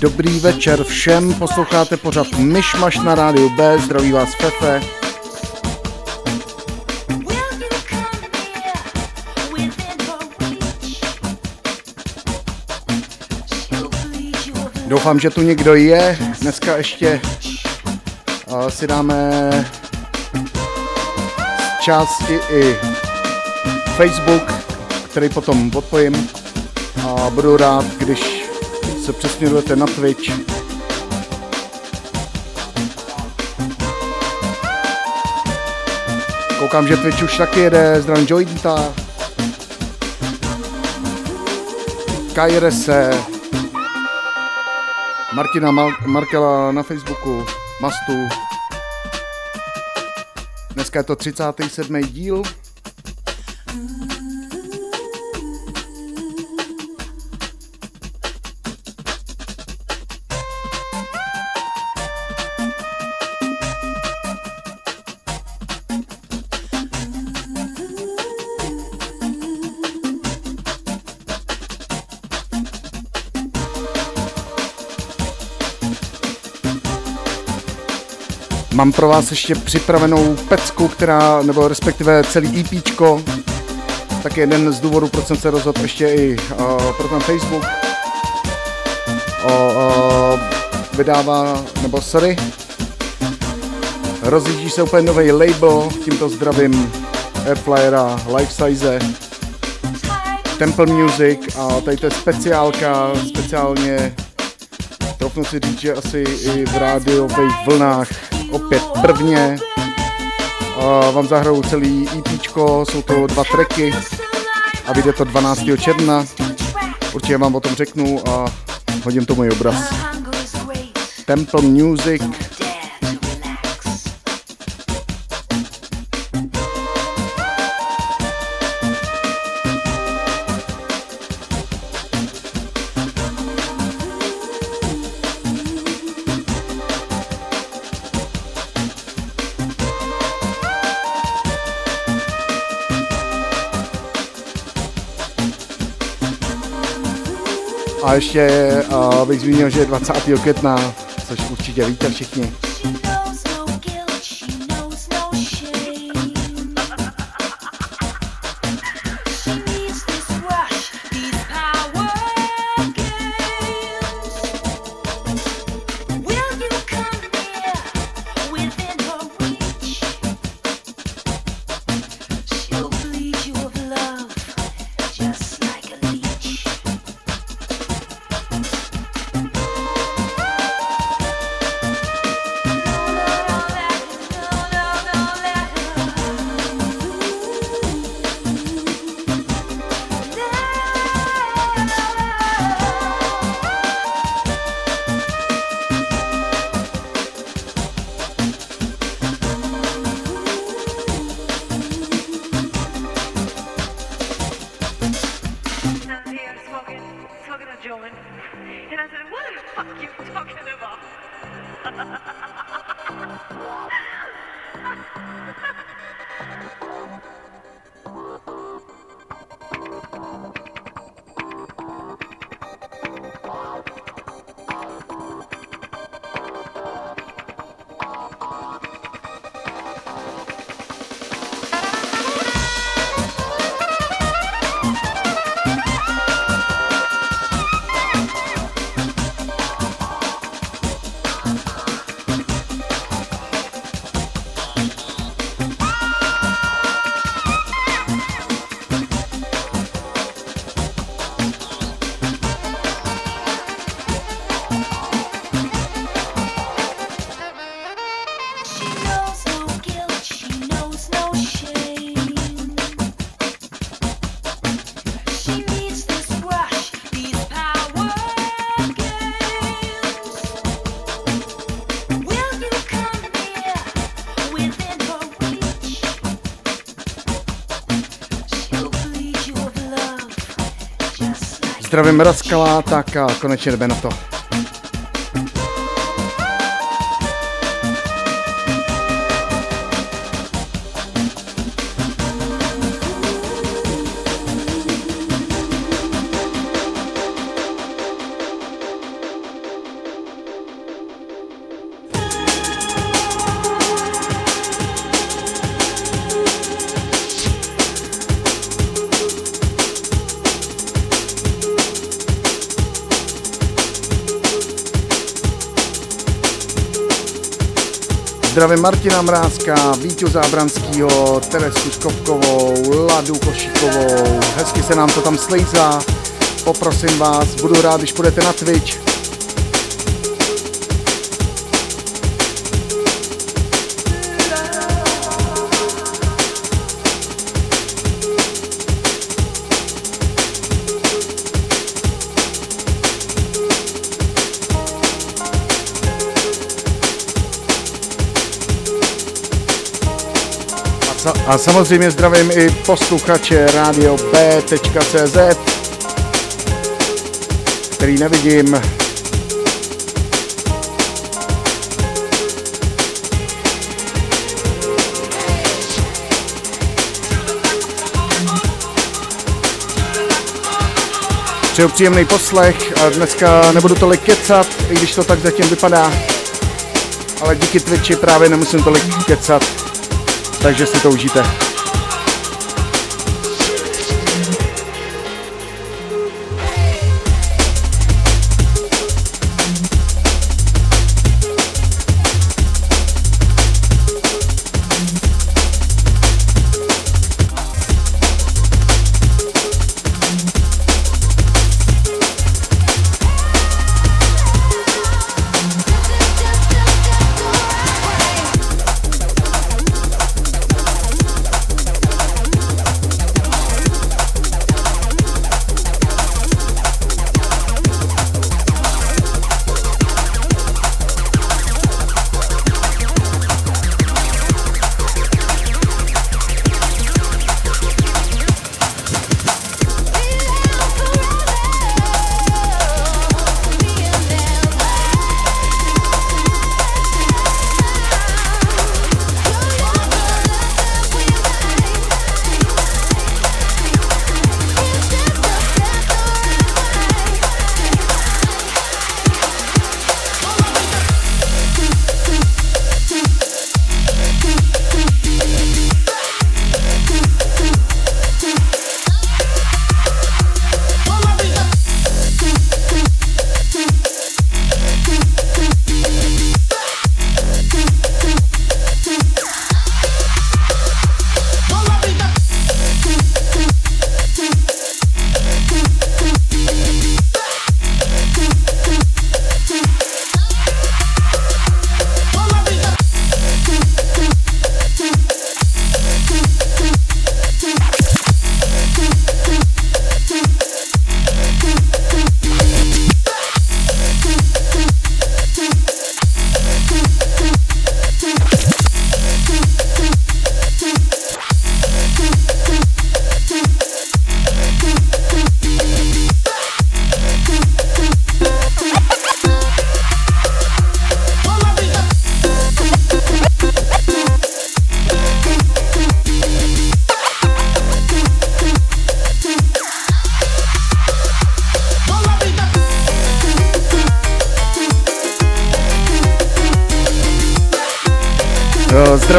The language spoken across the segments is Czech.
Dobrý večer všem, posloucháte pořád Myšmaš na rádiu B, zdraví vás Fefe. Doufám, že tu někdo je. Dneska ještě uh, si dáme části i Facebook, který potom odpojím. A budu rád, když se přesměrujete na Twitch. Koukám, že Twitch už taky jede, zdravím Joydita. Kajrese, Martina Mal- Markela na Facebooku, Mastu. Dneska je to 37. díl. Mám pro vás ještě připravenou pecku, která, nebo respektive celý EPčko, tak jeden z důvodů, proč jsem se rozhodl ještě i uh, pro ten Facebook. O, uh, vydává, nebo sorry, rozjíždí se úplně nový label, tímto zdravím Airflyera, Lifesize, Temple Music a tady to je speciálka, speciálně trofnu si říct, že asi i v rádiových vlnách opět prvně. A vám zahraju celý EP, jsou to dva tracky a vyjde to 12. června. Určitě vám o tom řeknu a hodím to můj obraz. Temple Music ještě uh, bych zmínil, že je 20. května, což určitě víte všichni. fuck you talking about? Raskala, tak konečně jdeme na to. Zdravím Martina Mrázka, Víťu Zábranskýho, Teresu Skopkovou, Ladu Košíkovou. Hezky se nám to tam slejzá. Poprosím vás, budu rád, když půjdete na Twitch, A samozřejmě zdravím i posluchače radio B.cz, který nevidím. Přeju příjemný poslech a dneska nebudu tolik kecat, i když to tak zatím vypadá. Ale díky Twitchi právě nemusím tolik kecat takže si to užijte.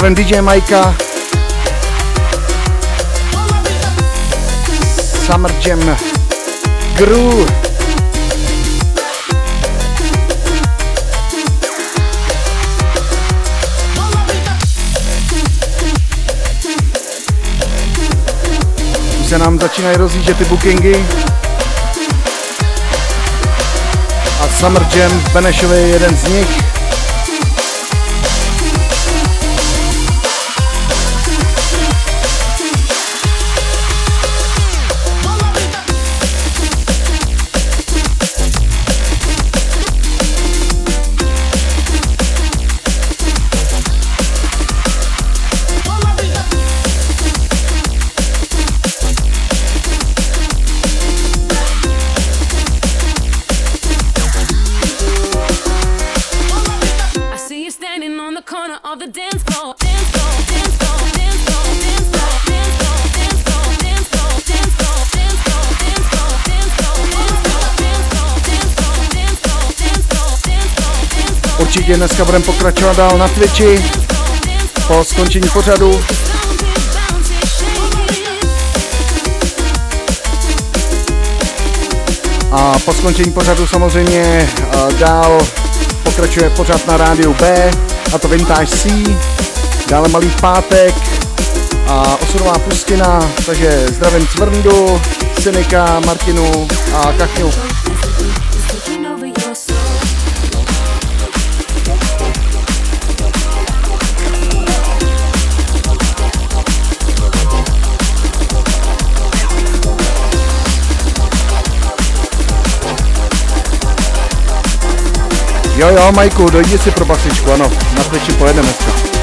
Zdravím DJ Majka. Summer Jam Gru. Už se nám začínají rozjíždět ty bookingy. A Summer Jam v Benešově je jeden z nich. Dneska budeme pokračovat dál na Twitchi po skončení pořadu. A po skončení pořadu samozřejmě eh, dál pokračuje pořad na rádiu B, a to Vintage C, dále Malý pátek a osudová pustina, takže zdravím Cvrndu, Synika, Martinu a Kachňu. Jo, jo, Majku, dojdi si pro basičku, ano, na Twitchi pojedeme dneska.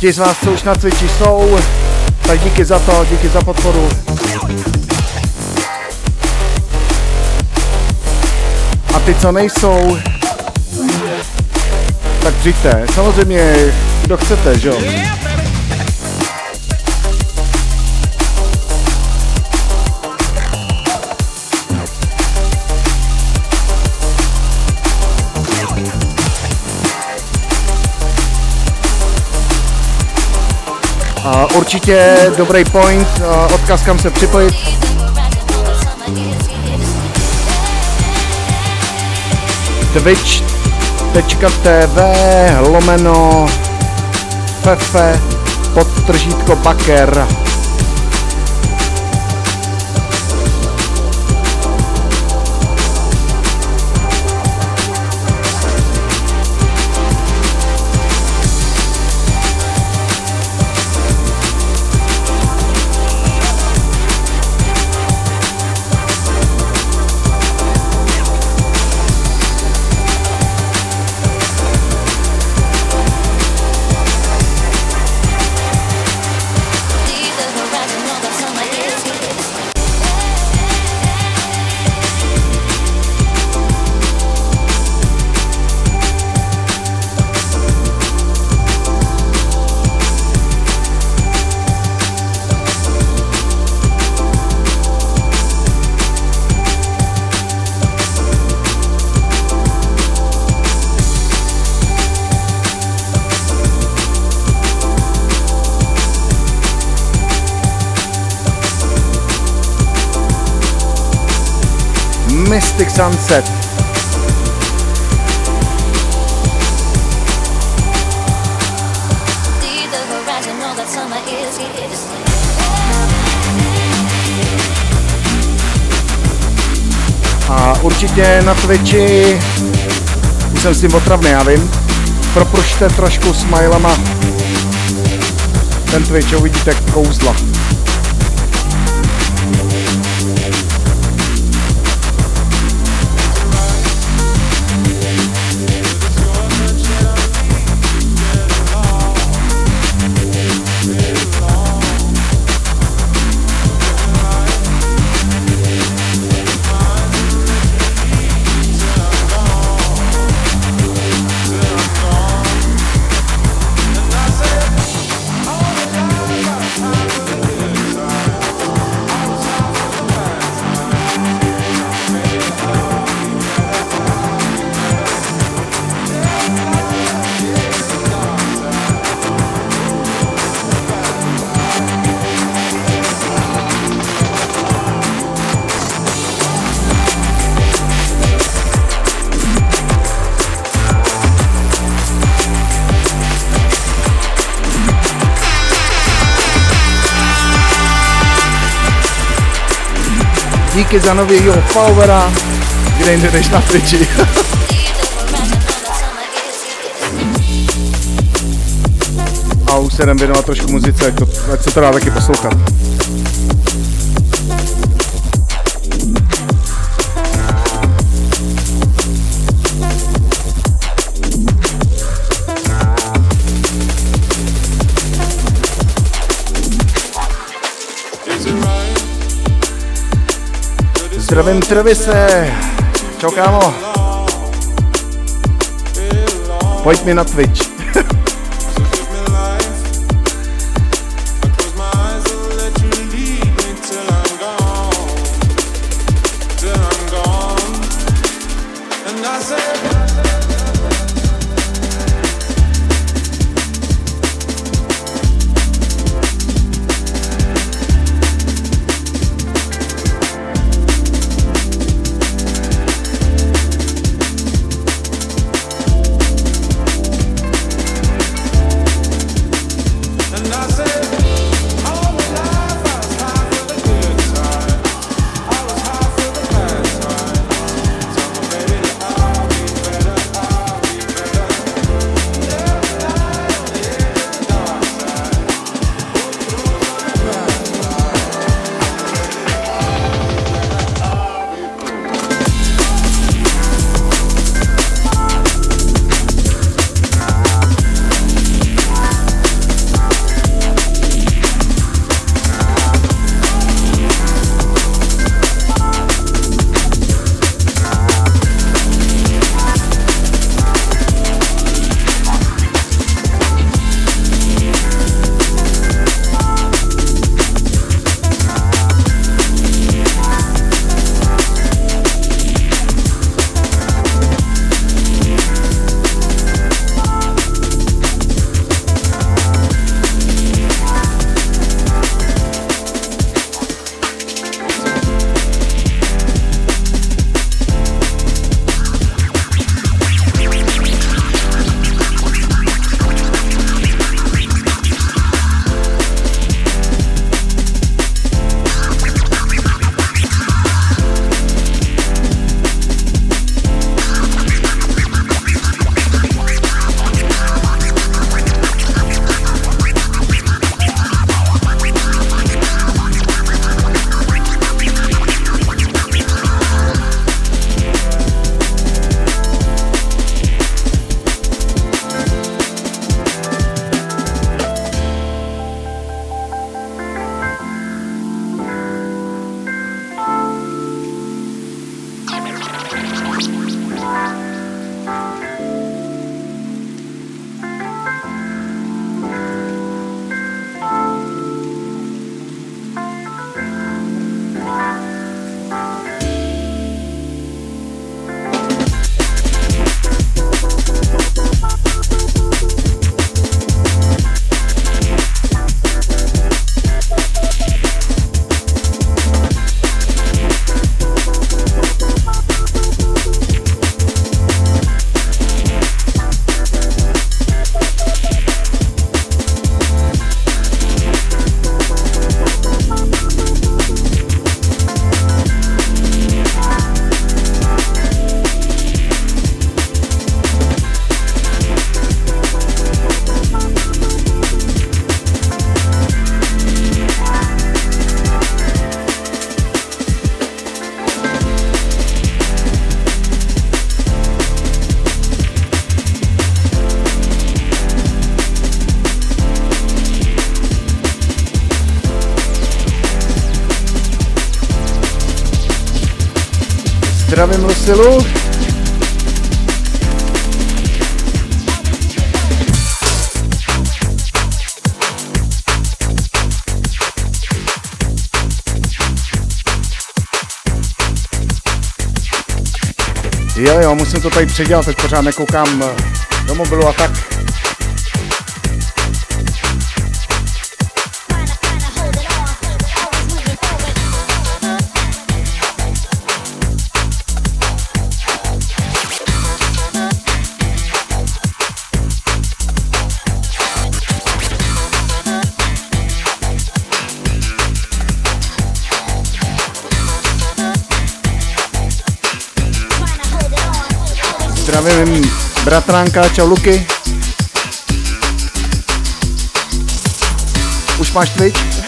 Ti z vás, co už na cviči jsou, tak díky za to, díky za podporu. A ty, co nejsou, tak přijďte. Samozřejmě, kdo chcete, že jo? Určitě dobrý point, odkaz kam se připojit. Twitch.tv lomeno fefe podtržítko baker. Sunset. A určitě na Twitchi, už jsem s tím otravný, já vím, proprušte trošku smilama ten Twitch, uvidíte kouzla. Díky za novýho followera, kde jinde než na Twitchi. A už se jdem věnovat trošku muzice, ať se to dá taky poslouchat. Zdravím Trevise. Čau kámo. Pojď mi na Twitch. Lucilu. Jo, jo, musím to tady předělat, teď pořád nekoukám do mobilu a tak. Zdravím bratránka, čau Luky. Už máš Twitch?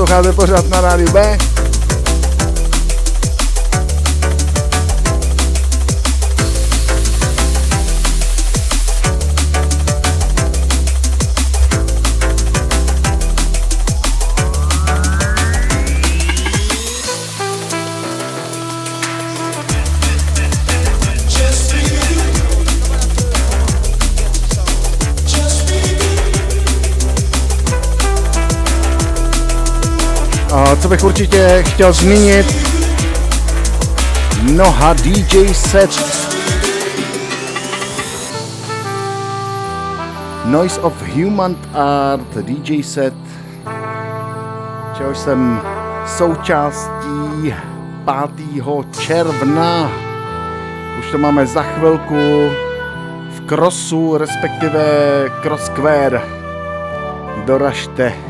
Posloucháte pořád na rádiu B. co bych určitě chtěl zmínit, Noha DJ set. Noise of Human Art DJ set, čehož jsem součástí 5. června. Už to máme za chvilku v Crossu, respektive Cross Square. Doražte.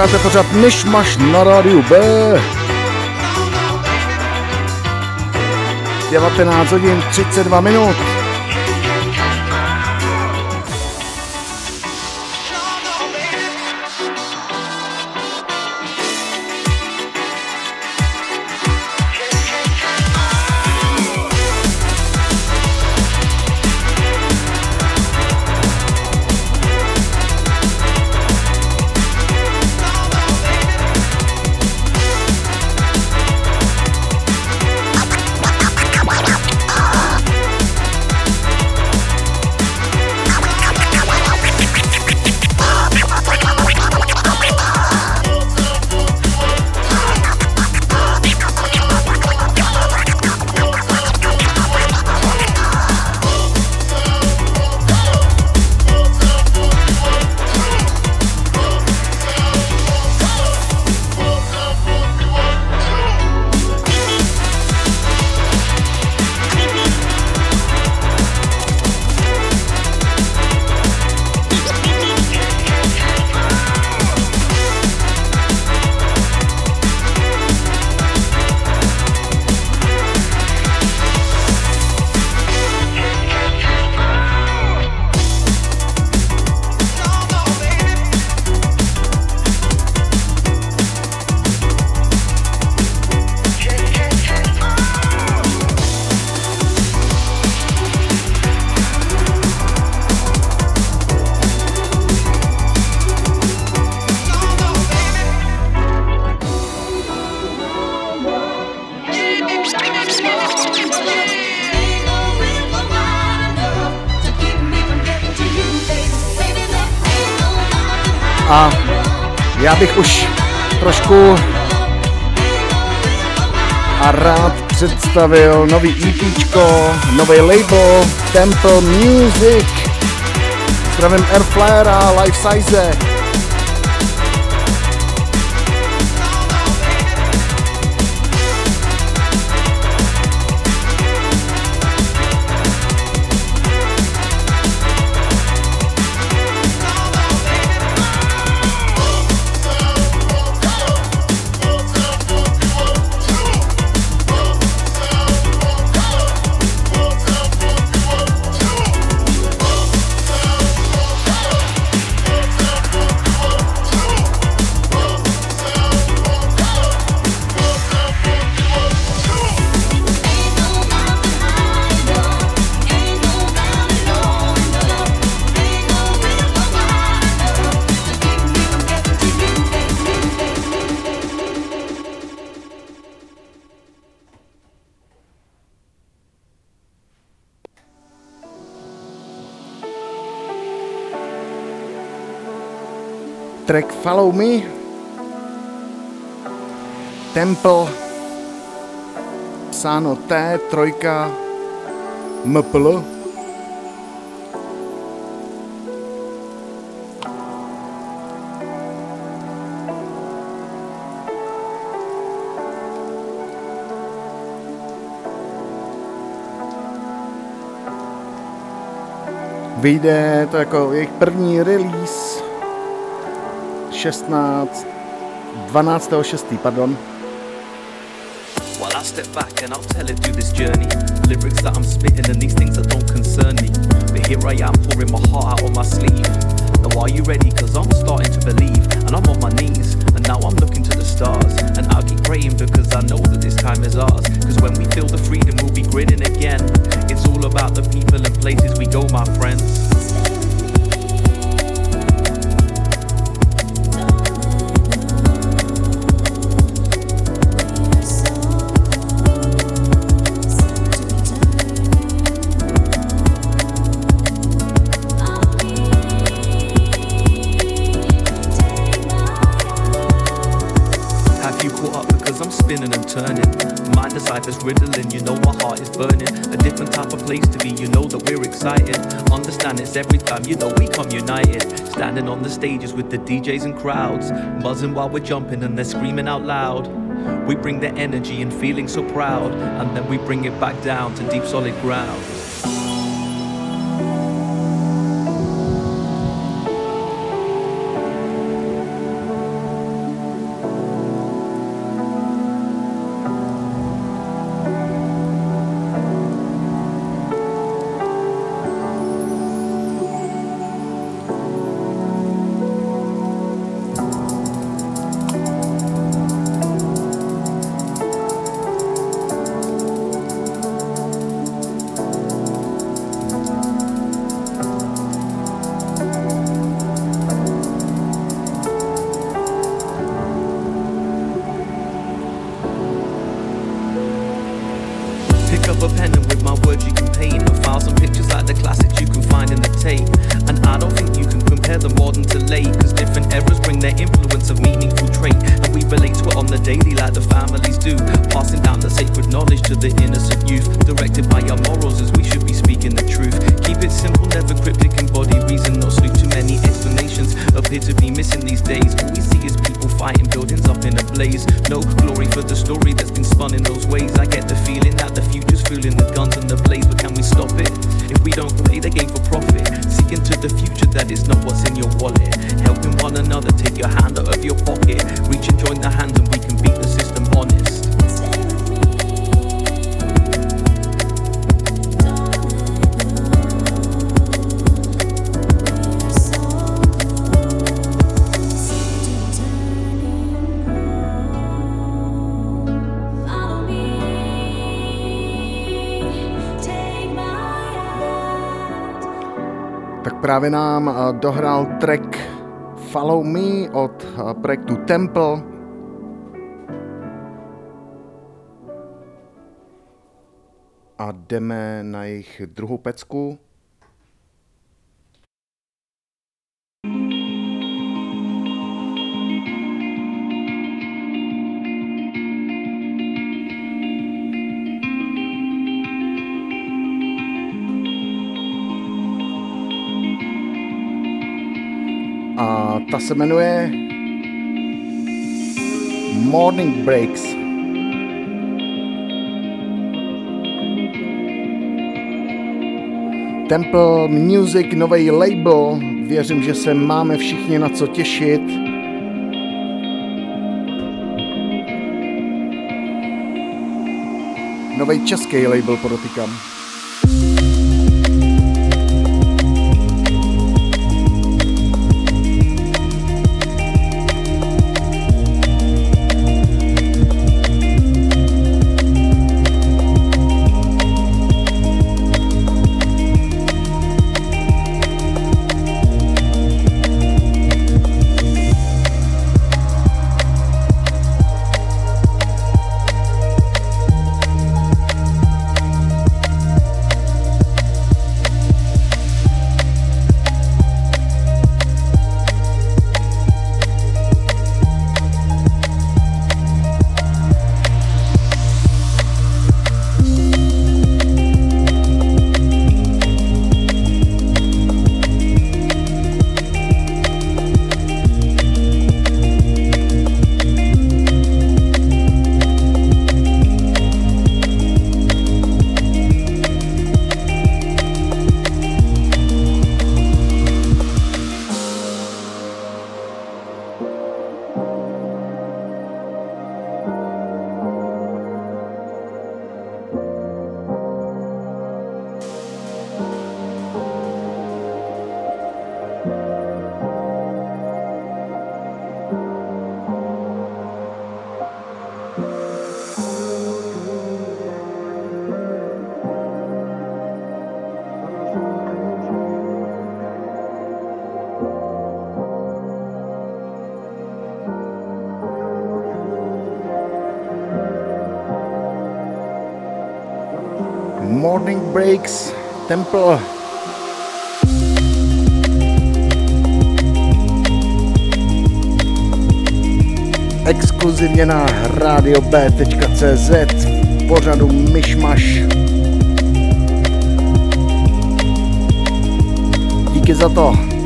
Posloucháte pořád Myšmaš na rádiu B. 19 hodin 32 minut. Bych už trošku a rád představil nový EP, nový label Temple Music. Zdravím Airflyera, Life Size. Follow Me, Temple, psáno T, trojka, MPL. Vyjde to jako jejich první release 16, 12. 6. pardon. While I step back and I'll tell it through this journey. Lyrics that I'm spitting and these things that don't concern me. But here I am pouring my heart out on my sleeve. Now are you ready? Cause I'm starting to believe. And I'm on my knees. And now I'm looking to the stars. And I'll keep praying because I know that this time is ours. Cause when we feel the freedom, we'll be grinning again. It's all about the people and places we go, my friends. Place to be, you know that we're excited. Understand it's every time, you know we come united. Standing on the stages with the DJs and crowds, buzzing while we're jumping and they're screaming out loud. We bring the energy and feeling so proud, and then we bring it back down to deep solid ground. Právě nám eh, dohrál track Follow Me od eh, projektu Temple. A jdeme na jejich druhou pecku. ta se jmenuje Morning Breaks. Temple Music, nový label. Věřím, že se máme všichni na co těšit. Nový český label podotýkám. Breaks Temple. Exkluzivně na radiob.cz v pořadu Myšmaš. Díky za to.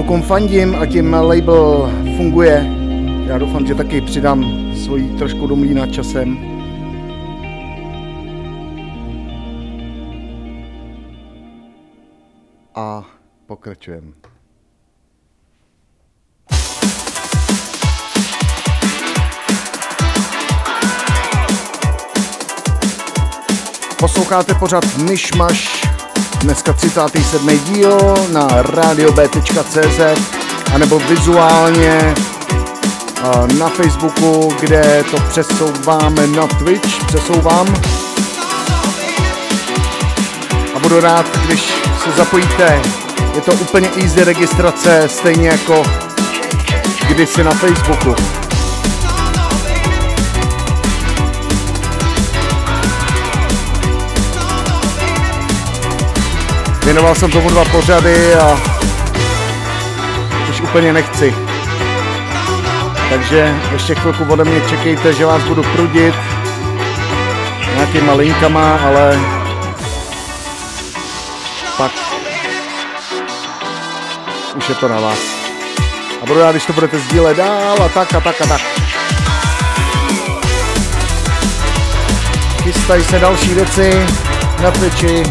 Klukům fandím a tím label funguje. Já doufám, že taky přidám svoji trošku do mlína časem. A pokračujeme. Posloucháte pořád Myšmaš, dneska 37. díl na radiob.cz anebo vizuálně na Facebooku, kde to přesouváme na Twitch, přesouvám. A budu rád, když se zapojíte. Je to úplně easy registrace, stejně jako kdysi na Facebooku. Věnoval jsem tomu dva pořady a už úplně nechci. Takže ještě chvilku ode mě čekejte, že vás budu prudit nějakýma linkama, ale pak už je to na vás. A budu rád, když to budete sdílet dál a tak a tak a tak. Chystají se další věci na Twitchi,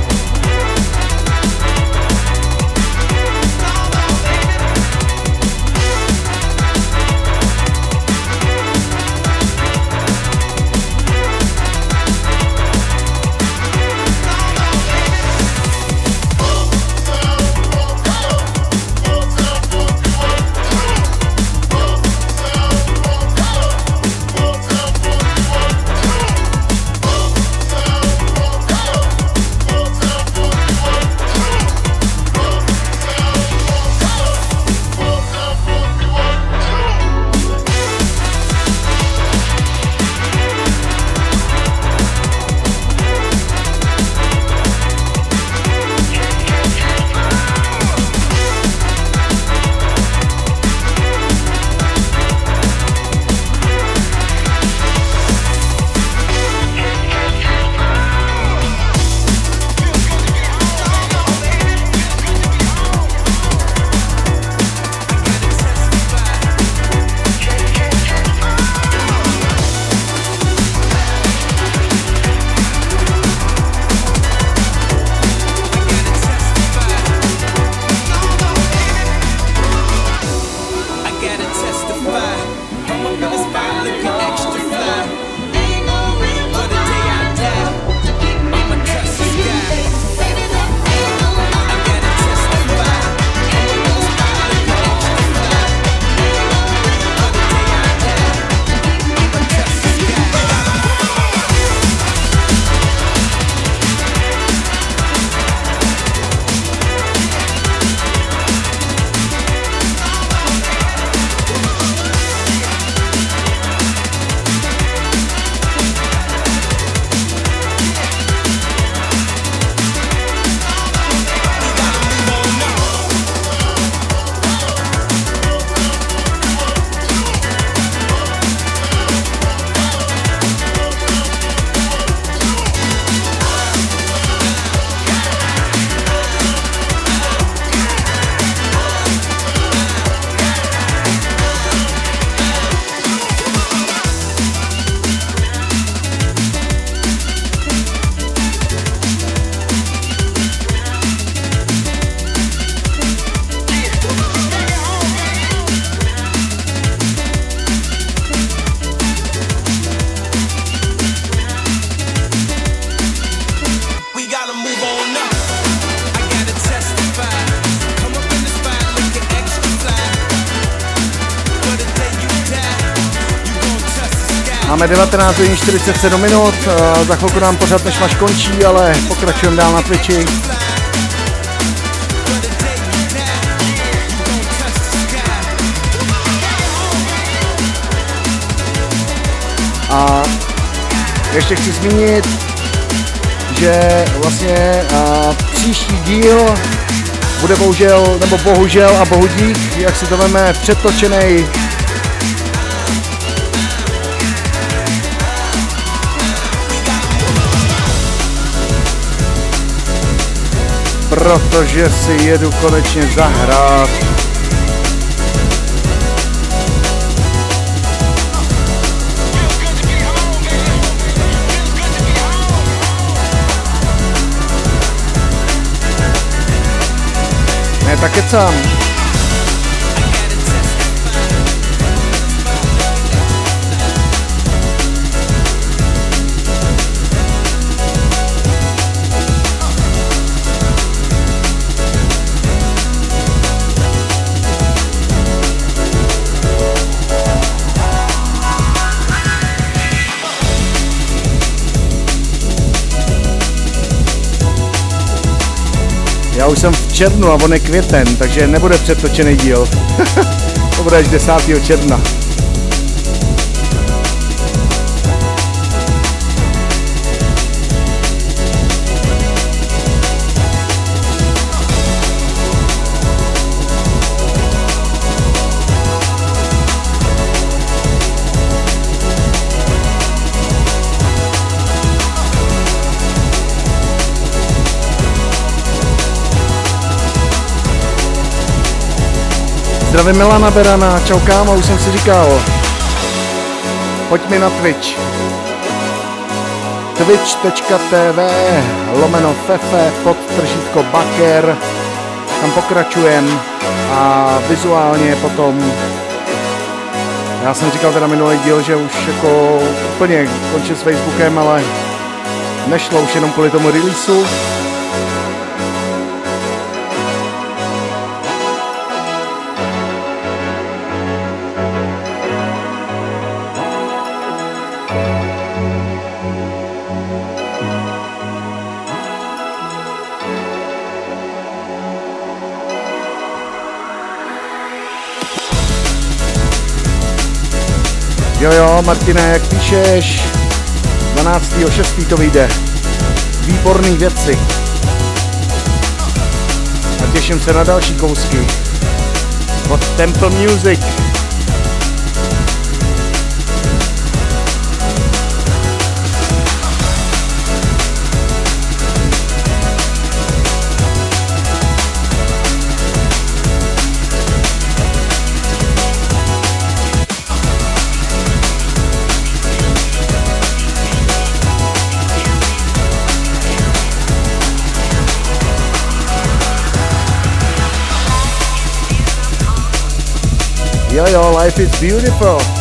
19 hodin 47 minut, za chvilku nám pořád než máš končí, ale pokračujeme dál na Twitchi. A ještě chci zmínit, že vlastně a, příští díl bude bohužel, nebo bohužel a bohudík, jak si to veme, přetočený protože si jedu konečně zahrát. Ne, tak kecám. Jsem v červnu a on je květen, takže nebude předtočený díl. to bude až 10. června. Zdravím Milana Berana, čau kámo, už jsem si říkal. Pojď mi na Twitch. Twitch.tv lomeno fefe podtržítko baker. Tam pokračujem a vizuálně potom já jsem říkal teda minulý díl, že už jako úplně končím s Facebookem, ale nešlo už jenom kvůli tomu releaseu Martine, jak píšeš? 12.6. to vyjde. Výborný věci. A těším se na další kousky. Od Temple Music. Yo, yo, life is beautiful.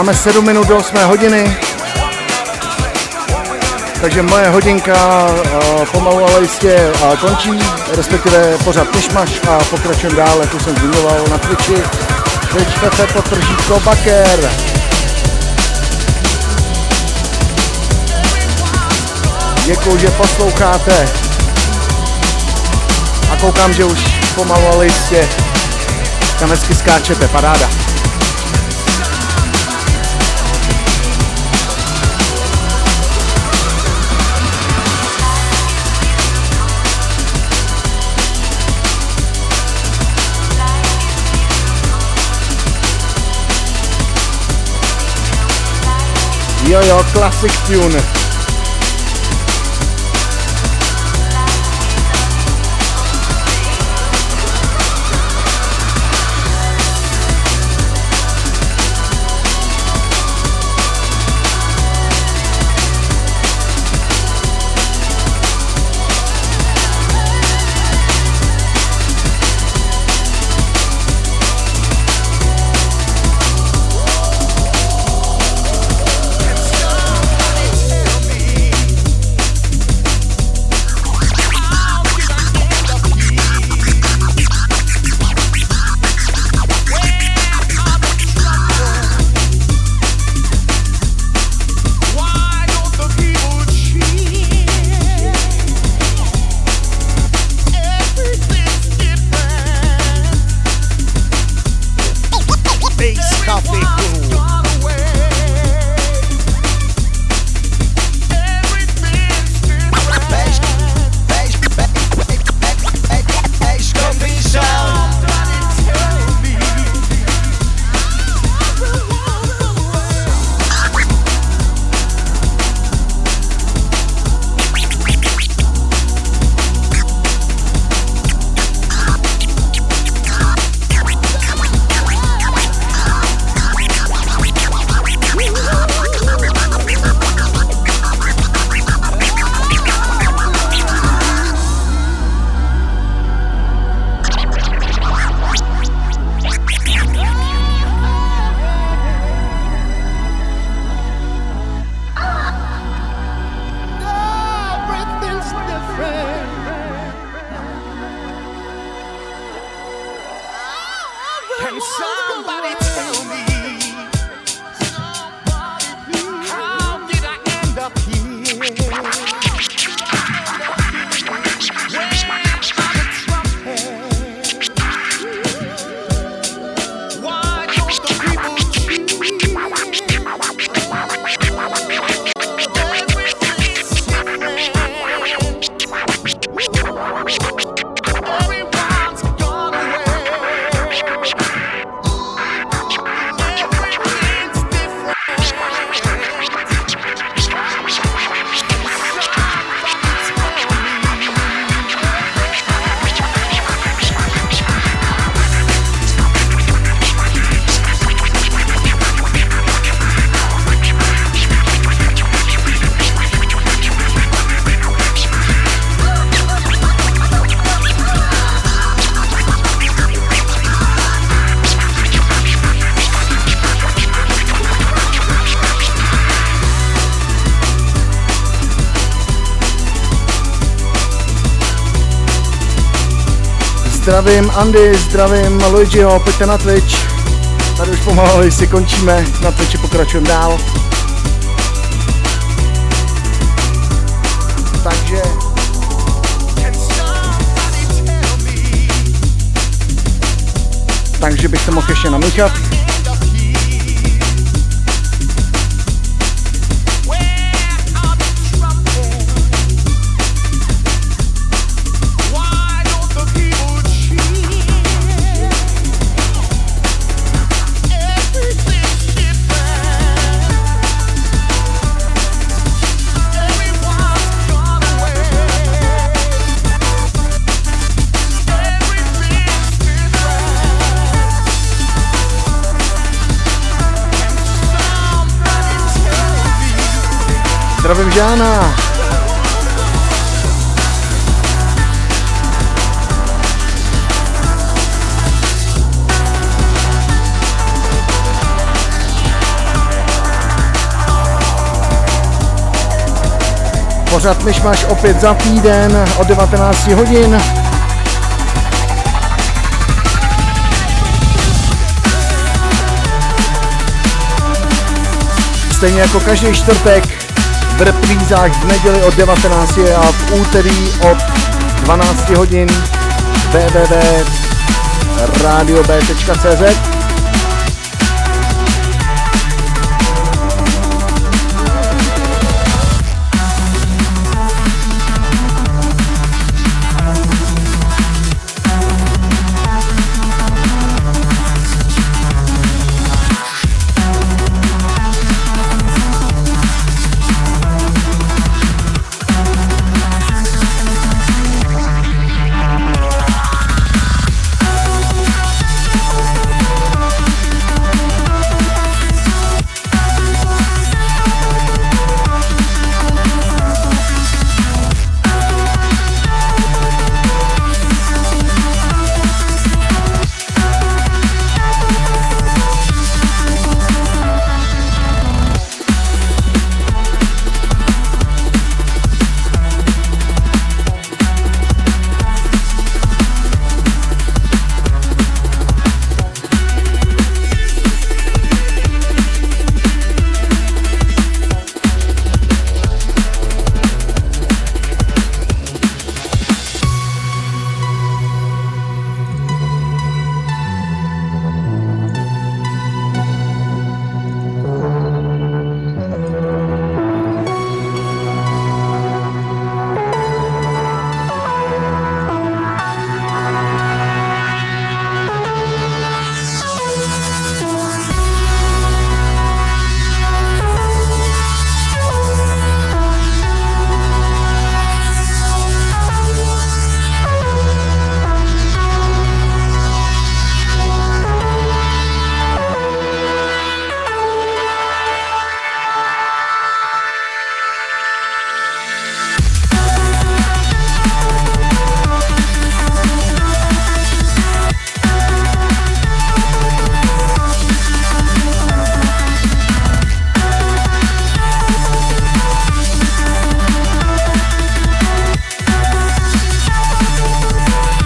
Máme 7 minut do 8 hodiny, takže moje hodinka uh, pomalu ale jistě uh, končí, respektive pořád myšmaš a pokračujeme dál, jak jsem zmiňoval na Twitchi. Twitch.tv potržítko Baker. Děkuji, že posloucháte. A koukám, že už pomalu ale jistě tam hezky skáčete, paráda. Jo jo, classic tune. Zdravím Andy, zdravím Luigiho, pojďte na Twitch. Tady už pomalu si končíme, na Twitchi pokračujeme dál. Takže... Takže bych to mohl ještě namíchat. Zdravím Žána. Pořád myš máš opět za týden od 19 hodin. Stejně jako každý čtvrtek v reprízách v neděli od 19 a v úterý od 12 hodin. www.radiob.cz